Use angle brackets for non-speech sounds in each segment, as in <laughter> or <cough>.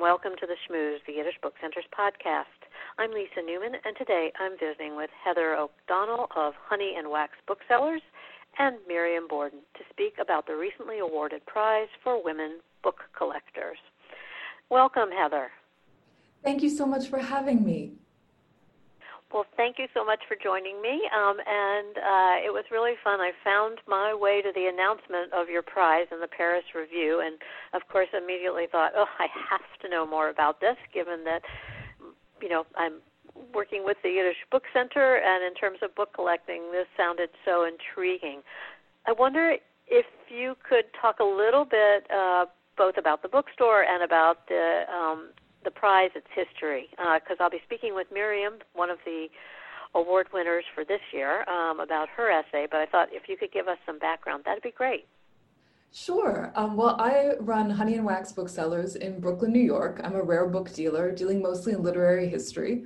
Aleichem. Welcome to the Schmooze, the Yiddish Book Center's podcast. I'm Lisa Newman, and today I'm visiting with Heather O'Donnell of Honey and Wax Booksellers and Miriam Borden to speak about the recently awarded prize for women book collectors. Welcome, Heather. Thank you so much for having me. Well, thank you so much for joining me. Um, and uh, it was really fun. I found my way to the announcement of your prize in the Paris Review, and of course, immediately thought, oh, I have to know more about this, given that, you know, I'm working with the Yiddish Book Center, and in terms of book collecting, this sounded so intriguing. I wonder if you could talk a little bit uh, both about the bookstore and about the um, the prize, its history, because uh, I'll be speaking with Miriam, one of the award winners for this year, um, about her essay. But I thought if you could give us some background, that'd be great. Sure. Um, well, I run Honey and Wax Booksellers in Brooklyn, New York. I'm a rare book dealer dealing mostly in literary history.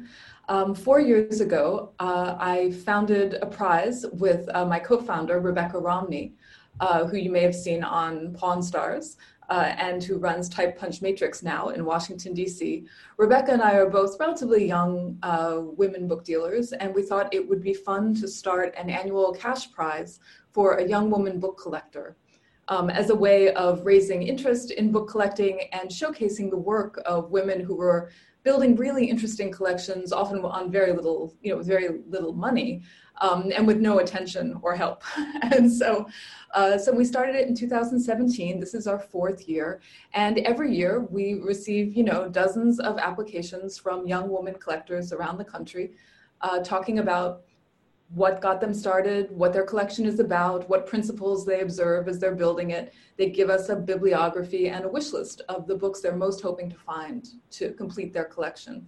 Um, four years ago, uh, I founded a prize with uh, my co founder, Rebecca Romney, uh, who you may have seen on Pawn Stars uh, and who runs Type Punch Matrix now in Washington, D.C. Rebecca and I are both relatively young uh, women book dealers, and we thought it would be fun to start an annual cash prize for a young woman book collector. Um, as a way of raising interest in book collecting and showcasing the work of women who were building really interesting collections, often on very little, you know, with very little money, um, and with no attention or help. <laughs> and so, uh, so we started it in 2017. This is our fourth year, and every year we receive, you know, dozens of applications from young women collectors around the country, uh, talking about what got them started, what their collection is about, what principles they observe as they're building it. They give us a bibliography and a wish list of the books they're most hoping to find to complete their collection.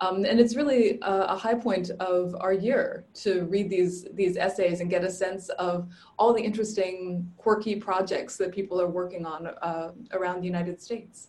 Um, and it's really a, a, high point of our year to read these these essays and get a sense of all the interesting, quirky projects that people are working on uh, around the United States.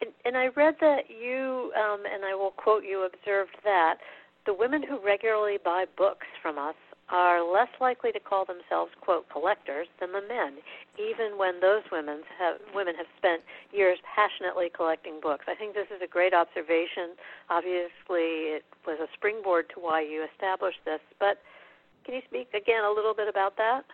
And, and I read that you, um, and I will quote you, observed that the women who regularly buy books from us are less likely to call themselves quote collectors than the men, even when those women have women have spent years passionately collecting books. I think this is a great observation. Obviously, it was a springboard to why you established this. But can you speak again a little bit about that?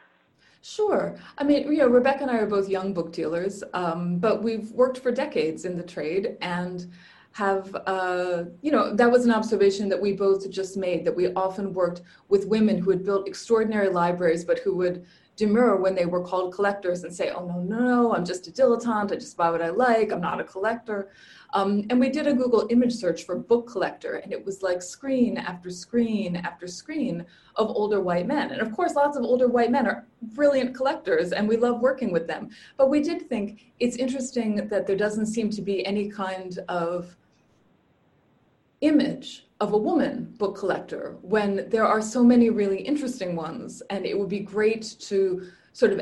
Sure. I mean, you know, Rebecca and I are both young book dealers, um, but we've worked for decades in the trade and have, uh, you know, that was an observation that we both just made that we often worked with women who had built extraordinary libraries, but who would demur when they were called collectors and say, oh, no, no, no, I'm just a dilettante. I just buy what I like. I'm not a collector. Um, and we did a Google image search for book collector, and it was like screen after screen after screen of older white men. And of course, lots of older white men are brilliant collectors, and we love working with them. But we did think it's interesting that there doesn't seem to be any kind of image of a woman book collector when there are so many really interesting ones and it would be great to sort of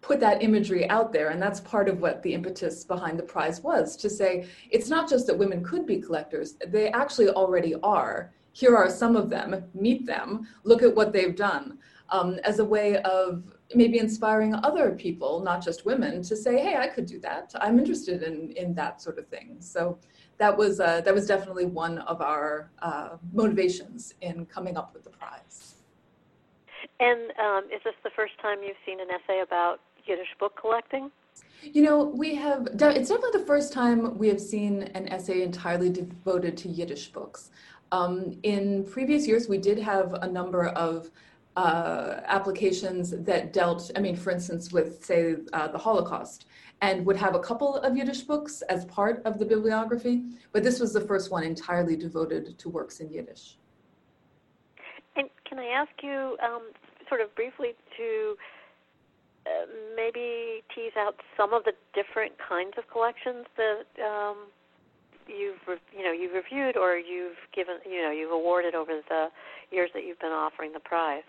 put that imagery out there. And that's part of what the impetus behind the prize was to say it's not just that women could be collectors they actually already are. Here are some of them meet them look at what they've done um, as a way of maybe inspiring other people not just women to say hey i could do that. I'm interested in in that sort of thing. So that was uh, that was definitely one of our uh, motivations in coming up with the prize. And um, is this the first time you've seen an essay about Yiddish book collecting? You know, we have, it's definitely the first time we have seen an essay entirely devoted to Yiddish books. Um, in previous years, we did have a number of uh, applications that dealt, I mean, for instance, with, say, uh, the Holocaust, and would have a couple of Yiddish books as part of the bibliography, but this was the first one entirely devoted to works in Yiddish. And can I ask you, um, sort of briefly, to uh, maybe tease out some of the different kinds of collections that um, you've you know you've reviewed or you've given you know you've awarded over the years that you've been offering the prize?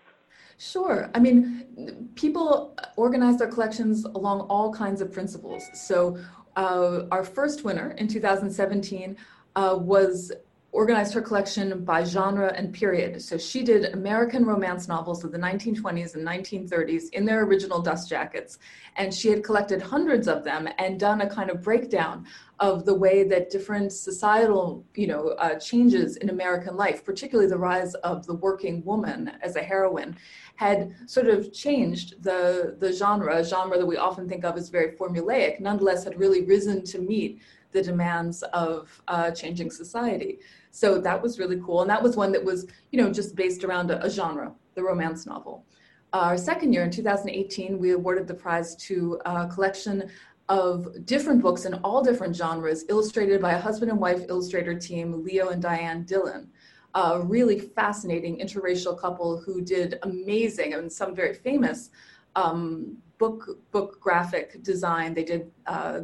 Sure. I mean, people organize their collections along all kinds of principles. So, uh, our first winner in 2017 uh, was organized her collection by genre and period. So she did American romance novels of the 1920s and 1930s in their original dust jackets. And she had collected hundreds of them and done a kind of breakdown of the way that different societal, you know, uh, changes in American life, particularly the rise of the working woman as a heroine, had sort of changed the, the genre, a genre that we often think of as very formulaic, nonetheless had really risen to meet the demands of uh, changing society. So that was really cool. And that was one that was, you know, just based around a, a genre, the romance novel. Our second year in 2018, we awarded the prize to a collection of different books in all different genres, illustrated by a husband and wife illustrator team, Leo and Diane Dillon. A really fascinating interracial couple who did amazing and some very famous um, book book graphic design. They did uh,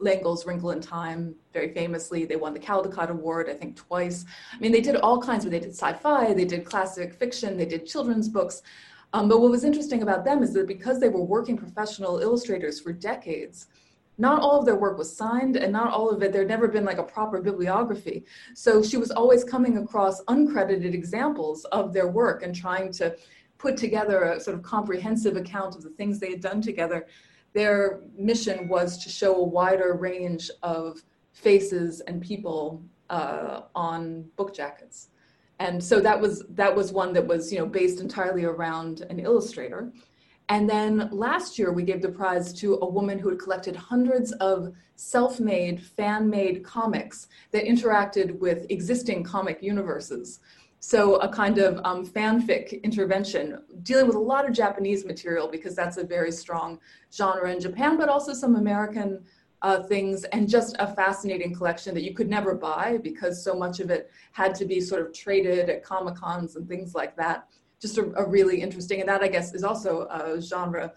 L'Engle's Wrinkle in Time, very famously. They won the Caldecott Award, I think, twice. I mean, they did all kinds of, they did sci-fi, they did classic fiction, they did children's books. Um, but what was interesting about them is that because they were working professional illustrators for decades, not all of their work was signed and not all of it, there'd never been like a proper bibliography. So she was always coming across uncredited examples of their work and trying to put together a sort of comprehensive account of the things they had done together their mission was to show a wider range of faces and people uh, on book jackets. And so that was that was one that was you know based entirely around an illustrator. And then last year we gave the prize to a woman who had collected hundreds of self-made, fan-made comics that interacted with existing comic universes. So a kind of um, fanfic intervention, dealing with a lot of Japanese material because that's a very strong genre in Japan, but also some American uh, things, and just a fascinating collection that you could never buy because so much of it had to be sort of traded at comic cons and things like that. Just a, a, really interesting, and that I guess is also a genre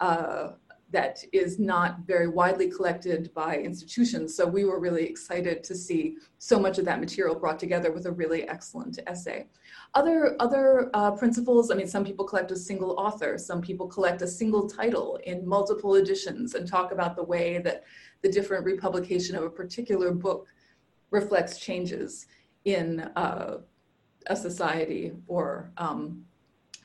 uh, that is not very widely collected by institutions. So we were really excited to see so much of that material brought together with a really excellent essay. Other, other uh, principles, I mean, some people collect a single author, some people collect a single title in multiple editions and talk about the way that the different republication of a particular book reflects changes in uh, a society or um,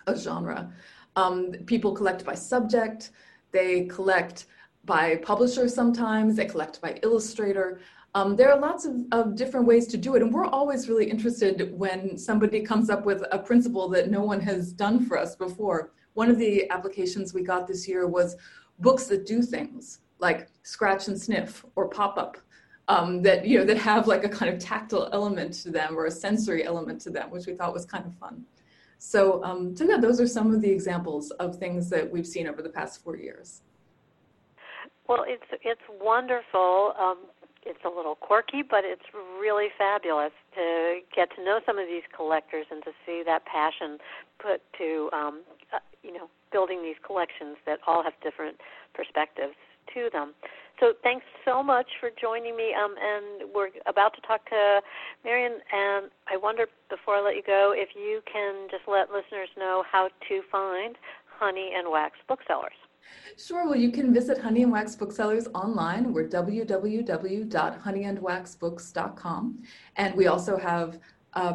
a genre. Um, people collect by subject, they collect by publisher sometimes, they collect by illustrator. Um, there are lots of, of, different ways to do it, and we're always really interested when somebody comes up with a principle that no one has done for us before. One of the applications we got this year was books that do things like scratch and sniff or pop up. Um, that you know that have like a kind of tactile element to them or a sensory element to them, which we thought was kind of fun. So, um, so yeah, those are some of the examples of things that we've seen over the past four years. Well, it's it's wonderful. Um, it's a little quirky, but it's really fabulous to get to know some of these collectors and to see that passion put to um, uh, you know building these collections that all have different perspectives to them. So thanks so much for joining me. Um, and we're about to talk to Marion. And I wonder, before I let you go, if you can just let listeners know how to find Honey and Wax booksellers. Sure. Well, you can visit Honey and Wax Booksellers online. We're www.honeyandwaxbooks.com. And we also have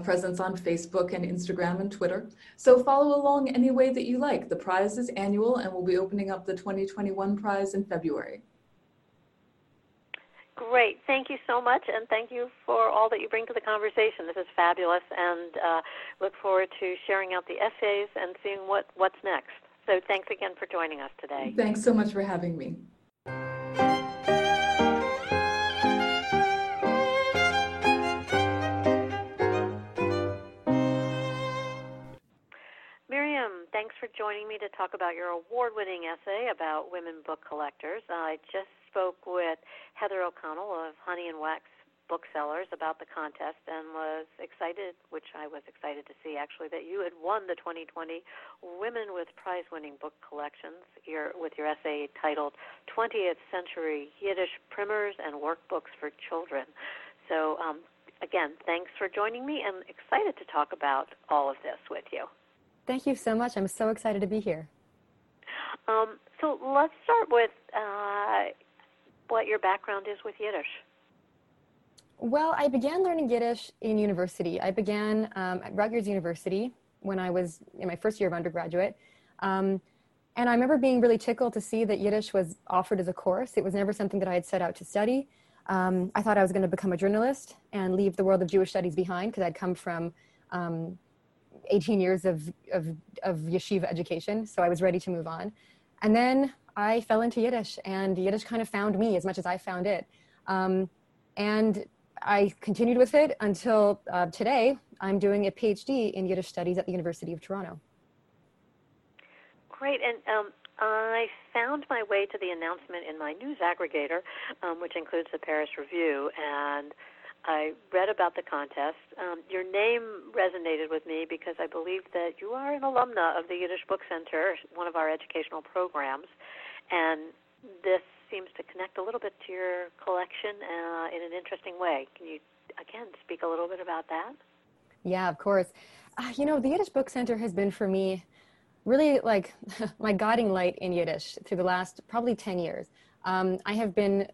presence on Facebook and Instagram and Twitter. So follow along any way that you like. The prize is annual, and we'll be opening up the 2021 prize in February. Great. Thank you so much, and thank you for all that you bring to the conversation. This is fabulous, and uh, look forward to sharing out the essays and seeing what, what's next. So thanks again for joining us today. Thanks so much for having me. Miriam, thanks for joining me to talk about your award winning essay about women book collectors. I just spoke with Heather O'Donnell of Honey and Wax booksellers about the contest and was excited, which I was excited to see actually, that you had won the 2020 Women with Prize Winning Book Collections your, with your essay titled 20th Century Yiddish Primers and Workbooks for Children. So, um, again, thanks for joining me and excited to talk about all of this with you. Thank you so much. I'm so excited to be here. Um, so let's start with uh, what your background is with Yiddish. Well, I began learning Yiddish in university. I began um, at Rutgers University when I was in my first year of undergraduate. Um, and I remember being really tickled to see that Yiddish was offered as a course. It was never something that I had set out to study. Um, I thought I was going to become a journalist and leave the world of Jewish studies behind because I'd come from um, 18 years of, of, of yeshiva education. So I was ready to move on. And then I fell into Yiddish, and Yiddish kind of found me as much as I found it. Um, and I continued with it until uh, today. I'm doing a PhD in Yiddish studies at the University of Toronto. Great. And um, I found my way to the announcement in my news aggregator, um, which includes the Paris Review, and I read about the contest. Um, your name resonated with me because I believe that you are an alumna of the Yiddish Book Center, one of our educational programs, and this seems to connect a little bit to your collection uh, in an interesting way. Can you, again, speak a little bit about that? Yeah, of course. Uh, you know, the Yiddish Book Center has been for me really like <laughs> my guiding light in Yiddish through the last probably 10 years. Um, I have been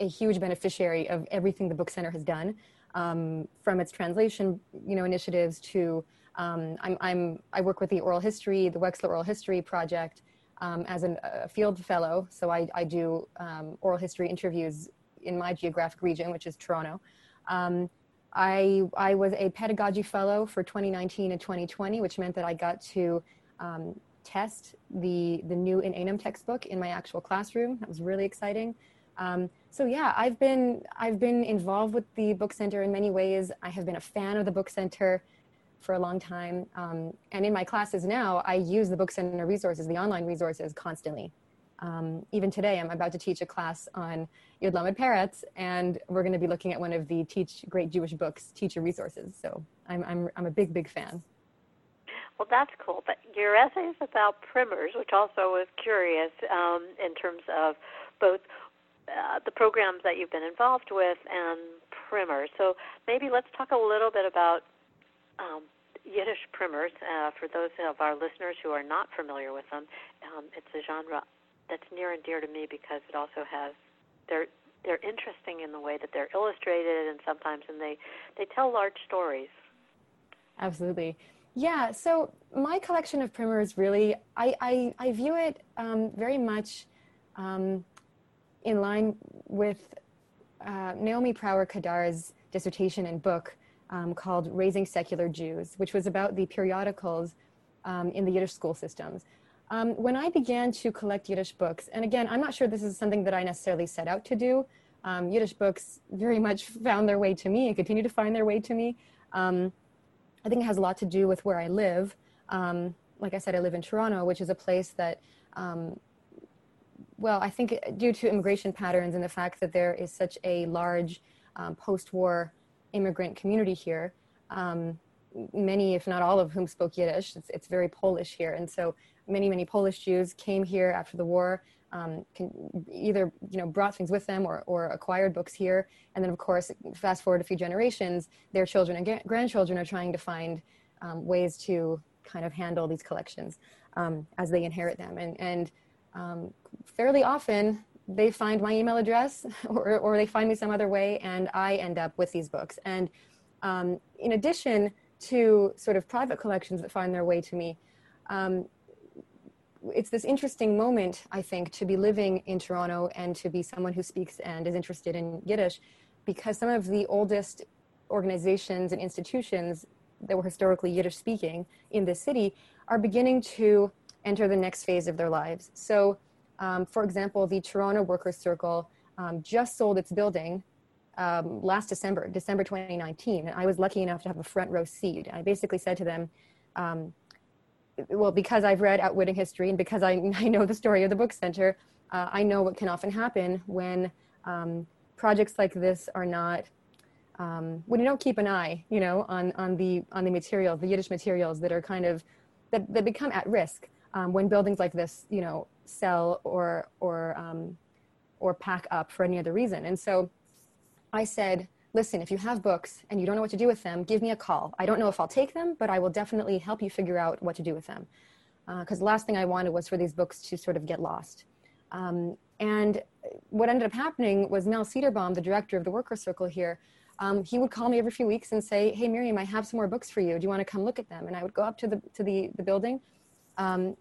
a huge beneficiary of everything the Book Center has done, um, from its translation, you know, initiatives to um, I'm, I'm, I work with the Oral History, the Wexler Oral History Project um, as a field fellow. So I, I do um, oral history interviews in my geographic region, which is Toronto. Um, I, I was a pedagogy fellow for 2019 and 2020, which meant that I got to um, test the the new in Eynem textbook in my actual classroom. That was really exciting. Um, so yeah, I've been I've been involved with the book center in many ways. I have been a fan of the book center for a long time, um, and in my classes now, I use the book center resources, the online resources, constantly. Um, even today, I'm about to teach a class on Yud Lamed Peretz, and we're going to be looking at one of the Teach Great Jewish Books teacher resources. So I'm, I'm, I'm a big, big fan. Well, that's cool. But your essay is about primers, which also was curious um, in terms of both uh, the programs that you've been involved with and primers. So maybe let's talk a little bit about um, Yiddish primers uh, for those of our listeners who are not familiar with them. Um, it's a genre that's near and dear to me because it also has they're they're interesting in the way that they're illustrated and sometimes and they they tell large stories. Absolutely. Yeah, so my collection of primers really, I, I, I view it um, very much um, in line with uh, Naomi Prawer Kadar's dissertation and book um, called Raising Secular Jews, which was about the periodicals um, in the Yiddish school systems. Um, when I began to collect Yiddish books, and again, I'm not sure this is something that I necessarily set out to do. Um, Yiddish books very much <laughs> found their way to me and continue to find their way to me. Um, I think it has a lot to do with where I live. Um, like I said, I live in Toronto, which is a place that, well, I think due to immigration patterns and the fact that there is such a large um, post war immigrant community here, um, many, if not all of whom spoke Yiddish, it's, it's very Polish here. And so many, many Polish Jews came here after the war um, can either you know brought things with them or, or acquired books here. And then of course fast forward a few generations their children and grandchildren are trying to find um, ways to kind of handle these collections um, as they inherit them. And, and um, fairly often they find my email address <laughs> or, or they find me some other way and i end up with these books and um, in addition to sort of private collections that find their way to me um, it's this interesting moment, I think, to be living in Toronto and to be someone who speaks and is interested in Yiddish, because some of the oldest organizations and institutions that were historically Yiddish speaking in this city are beginning to enter the next phase of their lives. So, um, for example, the Toronto Workers Circle um, just sold its building um, last December, December 2019. And I was lucky enough to have a front row seat. I basically said to them, um, well, because I've read Outwitting History and because I, <laughs> I know the story of the book center, uh, I know what can often happen when um, projects like this are not, um, when you don't keep an eye, you know, on, on, the, on the materials, the Yiddish materials that are kind of, that, that become at risk um, when buildings like this, you know, sell or, or, um, or pack up for any other reason. And so I said, listen, if you have books and you don't know what to do with them, give me a call. I don't know if I'll take them, but I will definitely help you figure out what to do with them. Because uh, the last thing I wanted was for these books to sort of get lost. Um, and what ended up happening was Mel Cederbaum, the director of the Worker Circle here, um, he would call me every few weeks and say, "Hey, Miriam, I have some more books for you. Do you want to come look at them?" And I would go up to the to the the building, um,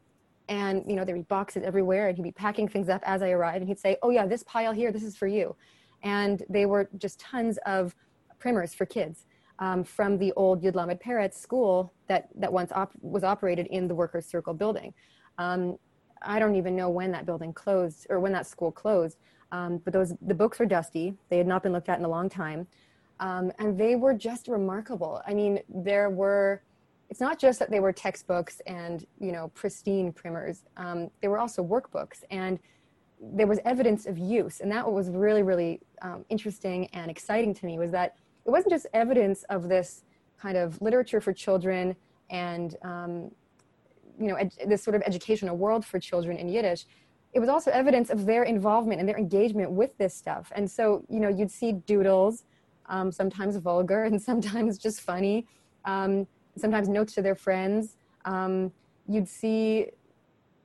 and you know there'd be boxes everywhere, and he'd be packing things up as I arrived, and he'd say, "Oh yeah, this pile here, this is for you," and they were just tons of primers for kids. Um, from the old Yud Lamed Peretz school that, that once op- was operated in the Workers' Circle building. Um, I don't even know when that building closed or when that school closed, um, but those the books were dusty. They had not been looked at in a long time, um, and they were just remarkable. I mean, there were. It's not just that they were textbooks and you know pristine primers. Um, they were also workbooks, and there was evidence of use, and that was really really um, interesting and exciting to me. Was that it wasn't just evidence of this kind of literature for children and um, you know ed- this sort of educational world for children in Yiddish it was also evidence of their involvement and their engagement with this stuff. And so, you know, you'd see doodles, um, sometimes vulgar and <laughs> sometimes just funny, um, sometimes notes to their friends. Um, you'd see,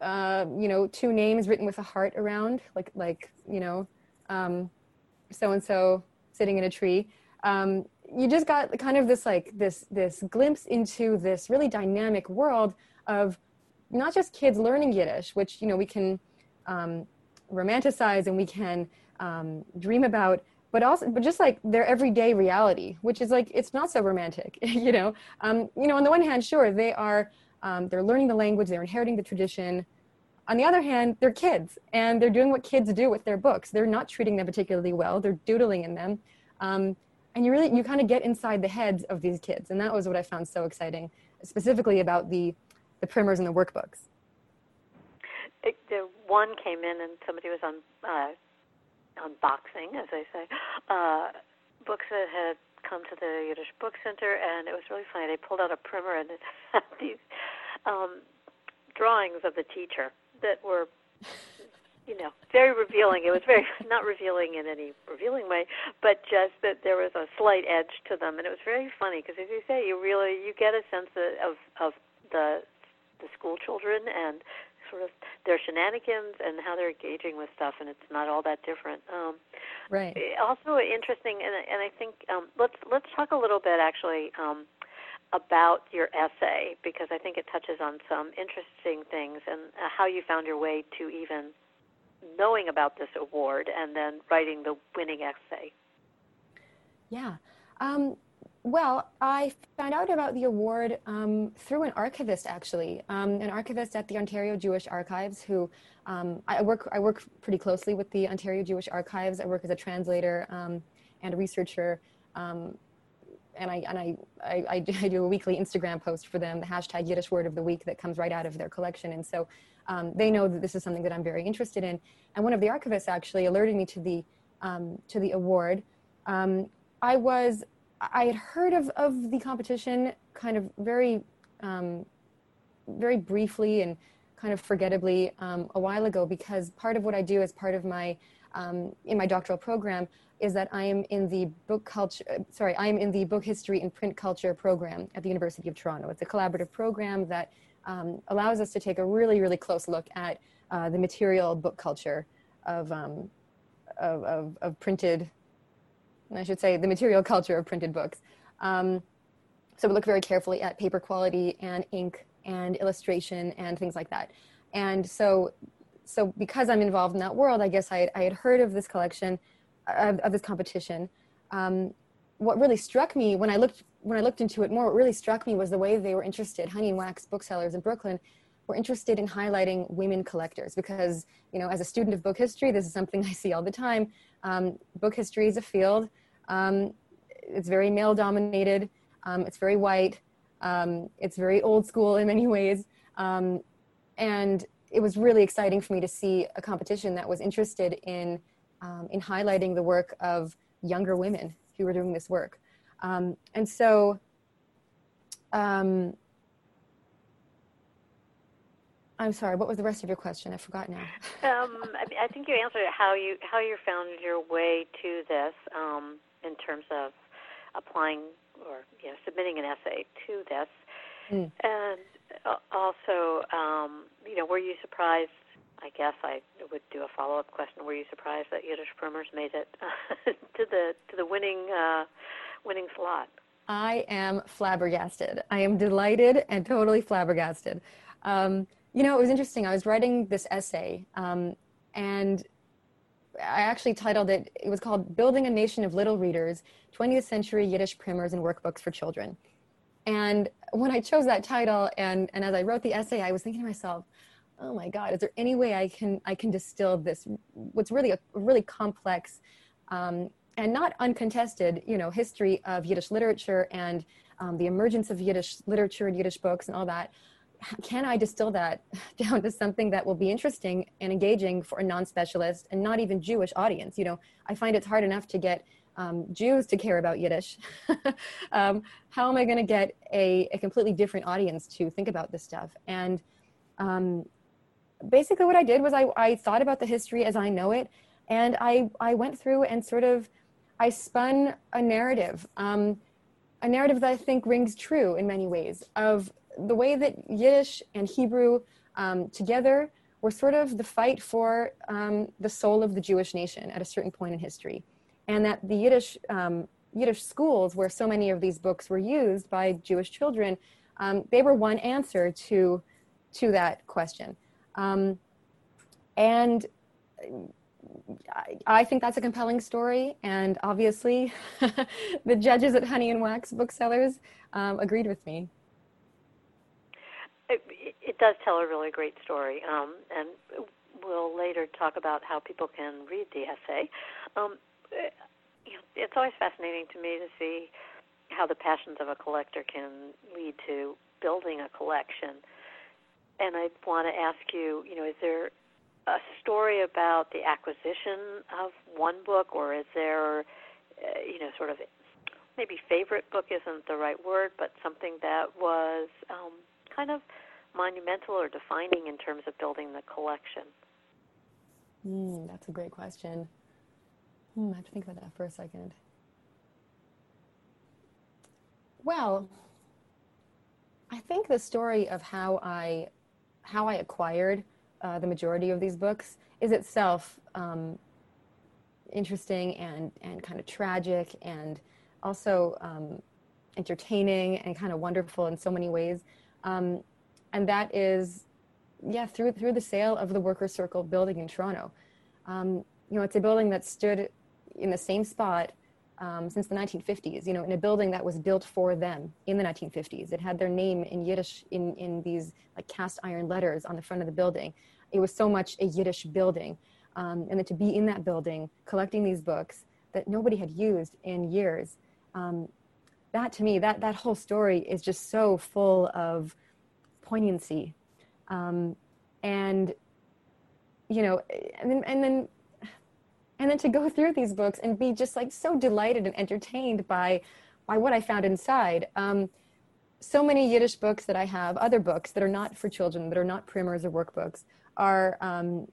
uh, you know, two names written with a heart around, like, like you know, so and so sitting in a tree. Um, you just got kind of this like this this glimpse into this really dynamic world of not just kids learning Yiddish, which you know we can um, romanticize and we can um, dream about but also but just like their everyday reality which is like it's not so romantic <laughs> you know? Um, you know on the one hand sure they are um, they're learning the language they're inheriting the tradition. On the other hand they're kids and they're doing what kids do with their books. They're not treating them particularly well they're doodling in them. Um, and you really you kind of get inside the heads of these kids and that was what i found so exciting specifically about the the primers and the workbooks. It, the one came in and somebody was on uh, unboxing, as they say, uh, books that had come to the Yiddish Book Center, and it was really funny. They pulled out a primer and it <laughs> had these um, drawings of the teacher that were, you know, very revealing. It was very <laughs> not revealing in any revealing way, but just that there was a slight edge to them, and it was very funny because, as you say, you really you get a sense of of the the school children and sort of their shenanigans and how they're engaging with stuff, and it's not all that different. Um, right. Also interesting, and and I think um, let's let's talk a little bit actually um, about your essay because I think it touches on some interesting things and uh, how you found your way to even knowing about this award and then writing the winning essay. Yeah. Um, well, I found out about the award um, through an archivist, actually, um, an archivist at the Ontario Jewish Archives. Who um, I work I work pretty closely with the Ontario Jewish Archives. I work as a translator um, and a researcher, um, and I and I, I, I <laughs> do a weekly Instagram post for them, the hashtag Yiddish Word of the Week that comes right out of their collection. And so um, they know that this is something that I'm very interested in. And one of the archivists actually alerted me to the to the award. I was I had heard of, of the competition kind of very, um, very briefly and kind of forgettably um, a while ago because part of what I do as part of my um, in my doctoral program is that I am in the book culture. Sorry, I am in the book history and print culture program at the University of Toronto. It's a collaborative program that um, allows us to take a really, really close look at uh, the material book culture of, um, of, of, of printed I should say, the material culture of printed books. Um, so we look very carefully at paper quality and ink and illustration and things like that. And so, so because I'm involved in that world, I guess I had, I had heard of this collection, of, of this competition. Um, what really struck me when I looked when I looked into it more, what really struck me was the way they were interested. Honey and Wax booksellers in Brooklyn were interested in highlighting women collectors because, you know, as a student of book history, this is something <laughs> I see all the time. Um, book history is a field um, it's very male dominated. Um, it's very white. Um, it's very old school in many ways. Um, and it was really exciting for me to see a competition that was interested in, um, in highlighting the work of younger women who were doing this work. Um, and so I'm sorry. What was the rest of your question? I forgot now. <laughs> um, I, I, think you answered. How you how you found your way to this. Um, in terms of applying or you know submitting an essay to this, mm. and also um, you know were you surprised? I guess I would do a follow up question. Were you surprised that Yiddish primers made it <laughs> to the to the winning uh, winning slot? I am flabbergasted. I am delighted and totally flabbergasted. Um, you know, it was interesting. I was writing this essay, um, and I actually titled it, it was called Building a Nation of Little Readers 20th Century Yiddish Primers and Workbooks for Children. And when I chose that title and, and as I wrote the essay, I was thinking to myself, oh my God, is there any way I can, I can distill this, what's really a really complex um, and not uncontested, you know, history of Yiddish literature and um, the emergence of Yiddish literature and Yiddish books and all that. Can I distill that <laughs> down to something that will be interesting and engaging for a non-specialist and not even Jewish audience? You know, I find it's hard enough to get um, Jews to care about Yiddish. <laughs> um, how am I going to get a, a, completely different audience to think about this stuff? And um, basically, what I did was I, I thought about the history as I know it, and I, I went through and sort of I spun a narrative, um, a narrative that I think rings true in many ways of the way that Yiddish and Hebrew um, together were sort of the fight for um, the soul of the Jewish nation at a certain point in history and that the Yiddish um, Yiddish schools, where so many of these books were used by Jewish children, um, they were one answer to to that question. Um, and I, think that's a compelling story, and obviously, <laughs> the judges at Honey and Wax Booksellers um, agreed with me. It, does tell a really great story, um, and we'll later talk about how people can read the essay. Um, it's always fascinating to me to see how the passions of a collector can lead to building a collection. And I want to ask you, you know, is there a story about the acquisition of one book, or is there, uh, you know, sort of maybe favorite book isn't the right word, but something that was um, kind of monumental or defining in terms of building the collection? Mm, that's a great question. Hmm, I have to think about that for a second. Well, I think the story of how I how I acquired uh, the majority of these books is itself um, interesting and and kind of tragic and also um, entertaining and kind of wonderful in so many ways. Um, and that is, yeah, through through the sale of the Worker Circle building in Toronto. Um, you know, it's a building that stood in the same spot um, since the 1950s, you know, in a building that was built for them in the 1950s. It had their name in Yiddish in, in these like cast iron letters on the front of the building. It was so much a Yiddish building. Um, and then to be in that building collecting these books that nobody had used in years, um, that to me, that, that whole story is just so full of poignancy. Um, and, you know, and then, and then and then to go through these books and be just like so delighted and entertained by by what I found inside. Um, so many Yiddish books that I have, other books that are not for children, that are not primers or workbooks, are um,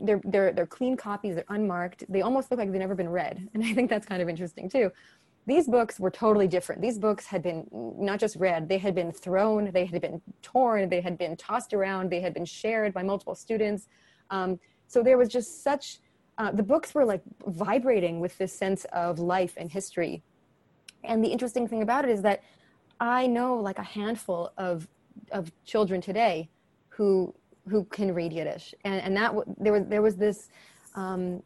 they're they're they're clean copies. They're unmarked. They almost look like they've never been read, and I think that's kind of interesting too. These books were totally different. These books had been not just read; they had been thrown, they had been torn, they had been tossed around, they had been shared by multiple students. Um, so there was just such uh, the books were like vibrating with this sense of life and history. And the interesting thing about it is that I know like a handful of of children today who who can read Yiddish, and and that there was there was this um,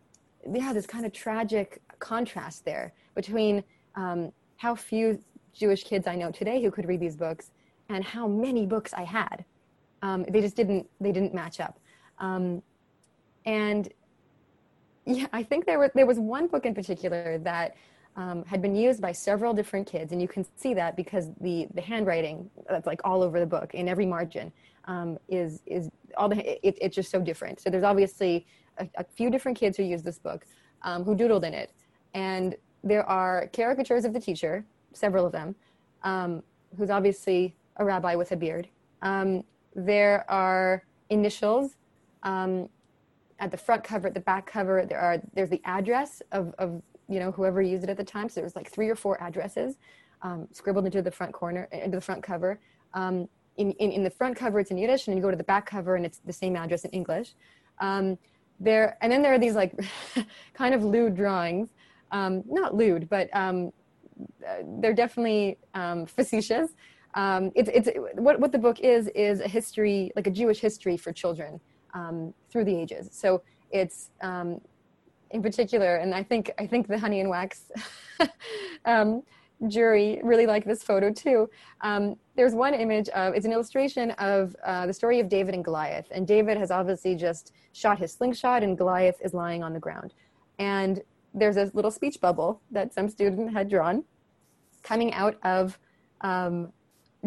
yeah this kind of tragic contrast there between um, how few Jewish kids I know today who could read these books and how many books I had. Um, they just didn't they didn't match up, um, and yeah, I think there was there was one book in particular that um, had been used by several different kids, and you can see that because the the handwriting that's like all over the book in every margin um, is is all the it, it's just so different. So there's obviously a, a few different kids who use this book um, who doodled in it, and there are caricatures of the teacher, several of them, um, who's obviously a rabbi with a beard. Um, there are initials um, at the front cover, at the back cover, there are there's the address of, of you know whoever used it at the time. So there's like three or four addresses um, scribbled into the front corner, into the front cover. Um, in, in, in, the front cover it's in Yiddish, and you go to the back cover and it's the same address in English. Um, there and then there are these like <laughs> kind of lewd drawings, um, not lewd, but um, they're definitely um, facetious. Um, it's it's what what the book is is a history like a Jewish history for children um, through the ages. So it's in particular, and I think I think the Honey and Wax <laughs> jury really like this photo too. Um, there's one image of it's an illustration of uh, the story of David and Goliath, and David has obviously just shot his slingshot, and Goliath is lying on the ground. And there's a little speech bubble that some student had drawn coming out of um,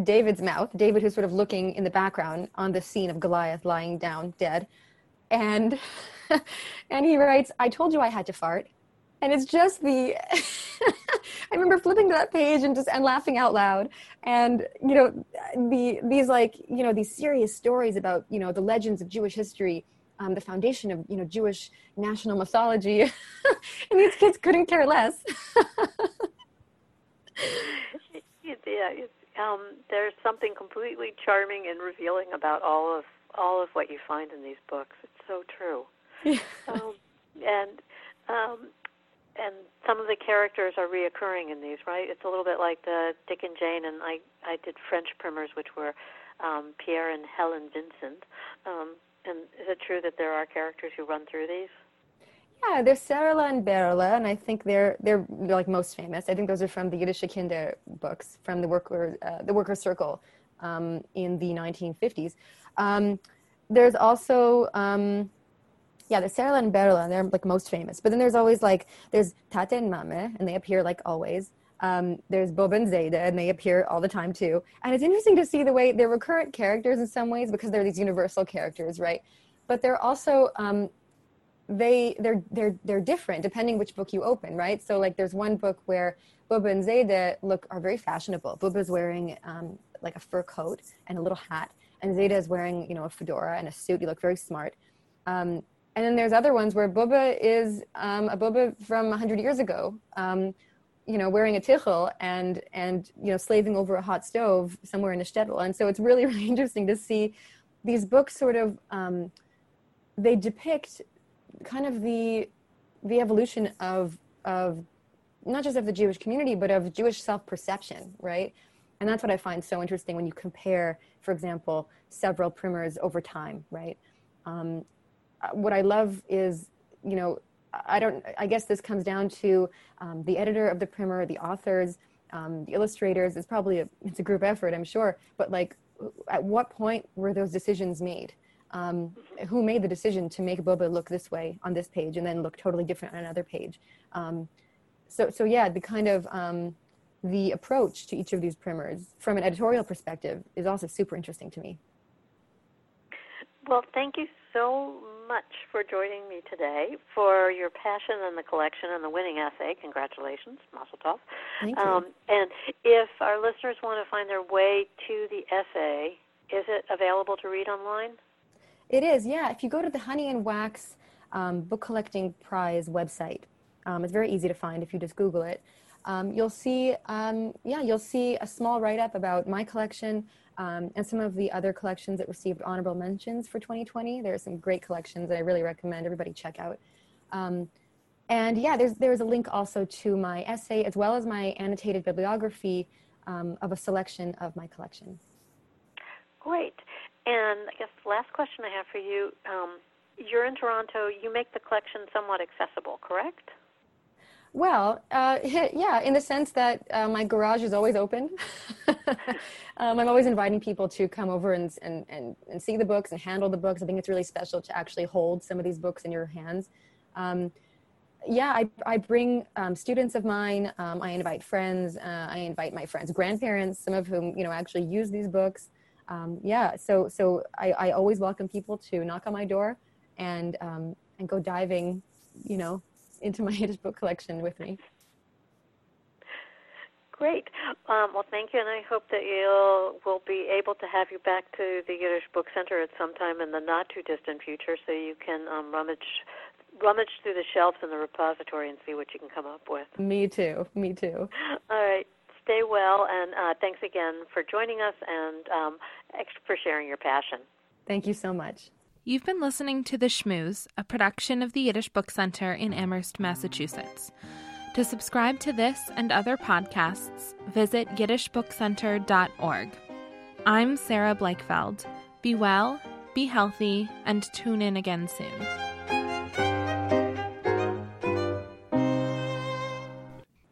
David's mouth. David, who's sort of looking in the background on the scene of Goliath lying down dead, and <laughs> and he writes, "I told you I had to fart." and it's just the <laughs> i remember flipping to that page and just and laughing out loud and you know the these like you know these serious stories about you know the legends of jewish history um, the foundation of you know jewish national mythology <laughs> and these kids couldn't care less <laughs> yeah um, there's something completely charming and revealing about all of all of what you find in these books it's so true yeah. um, and um, and some of the characters are reoccurring in these, right? It's a little bit like the Dick and Jane, and I I did French primers, which were um, Pierre and Helen Vincent. Um, and is it true that there are characters who run through these? Yeah, there's Sarala and Berla, and I think they're they're like most famous. I think those are from the Yiddish Kinder books from the worker uh, the worker circle um, in the 1950s. Um, there's also um, yeah, there's Sarah and Berla, and they're like most famous. But then there's always like there's Tate and Mame, and they appear like always. Um, there's Bob and Zayda, and they appear all the time too. And it's interesting to see the way they're recurrent characters in some ways because they're these universal characters, right? But they're also um, they they're they're they're different depending which book you open, right? So like there's one book where Bubba and Zayda look are very fashionable. Bubba's wearing um, like a fur coat and a little hat, and Zayda is wearing you know a fedora and a suit. You look very smart. Um, and then there's other ones where Bubba is um, a Bubba from 100 years ago, um, you know, wearing a tichel and, and, you know, slaving over a hot stove somewhere in a shtetl. And so it's really, <laughs> really interesting to see these books sort of, um, they depict kind of the, the evolution of, of not just of the Jewish community, but of Jewish self-perception, right? And that's what I find so interesting when you compare, for example, several primers over time, right? Um, what I love is, you know, I don't. I guess this comes down to um, the editor of the primer, the authors, um, the illustrators. It's probably a it's a group effort, I'm sure. But like, at what point were those decisions made? Um, who made the decision to make Boba look this way on this page and then look totally different on another page? Um, so so yeah, the kind of um, the approach to each of these primers from an editorial perspective is also super interesting to me. Well, thank you so much for joining me today for your passion in the collection and the winning essay. Congratulations, Mazel Tov. Thank you. Um, and if our listeners want to find their way to the essay, is it available to read online? It is, yeah. If you go to the Honey and Wax um, Book Collecting Prize website, um, it's very easy to find if you just Google it. Um, you'll see, um, yeah, you'll see a small write-up about my collection, um, and some of the other collections that received honorable mentions for 2020. There are some great collections that I really recommend everybody check out. Um, and yeah, there's, there's a link also to my essay as well as my annotated bibliography um, of a selection of my collection. Great. And I guess the last question I have for you, um, you're in Toronto, you make the collection somewhat accessible, correct? Well, uh, <laughs> yeah, in the sense that uh, my garage is always open. <laughs> um, I'm always inviting people to come over and, and, and, and, see the books and handle the books. I think it's really special to actually hold some of these books in your hands. Um, yeah, I, I bring um, students of mine. Um, I invite friends. Uh, I invite my friends' grandparents, some of whom you know actually use these books. Um, yeah, so so I, I always welcome people to knock on my door and um, and go diving, you know, into my <laughs> Yiddish book collection with me. Great. Um, well, thank you, and I hope that you'll will be able to have you back to the Yiddish Book Center at some time in the not too distant future, so you can um, rummage rummage through the shelves in the repository and see what you can come up with. Me too. Me too. All right. stay well, and uh, thanks again for joining us and um, for sharing your passion. Thank you so much. You've been listening to The Schmooze, a production of the Yiddish Book Center in Amherst, Massachusetts. To subscribe to this and other podcasts, visit yiddishbookcenter.org. I'm Sarah Blakefeld. Be well, be healthy, and tune in again soon.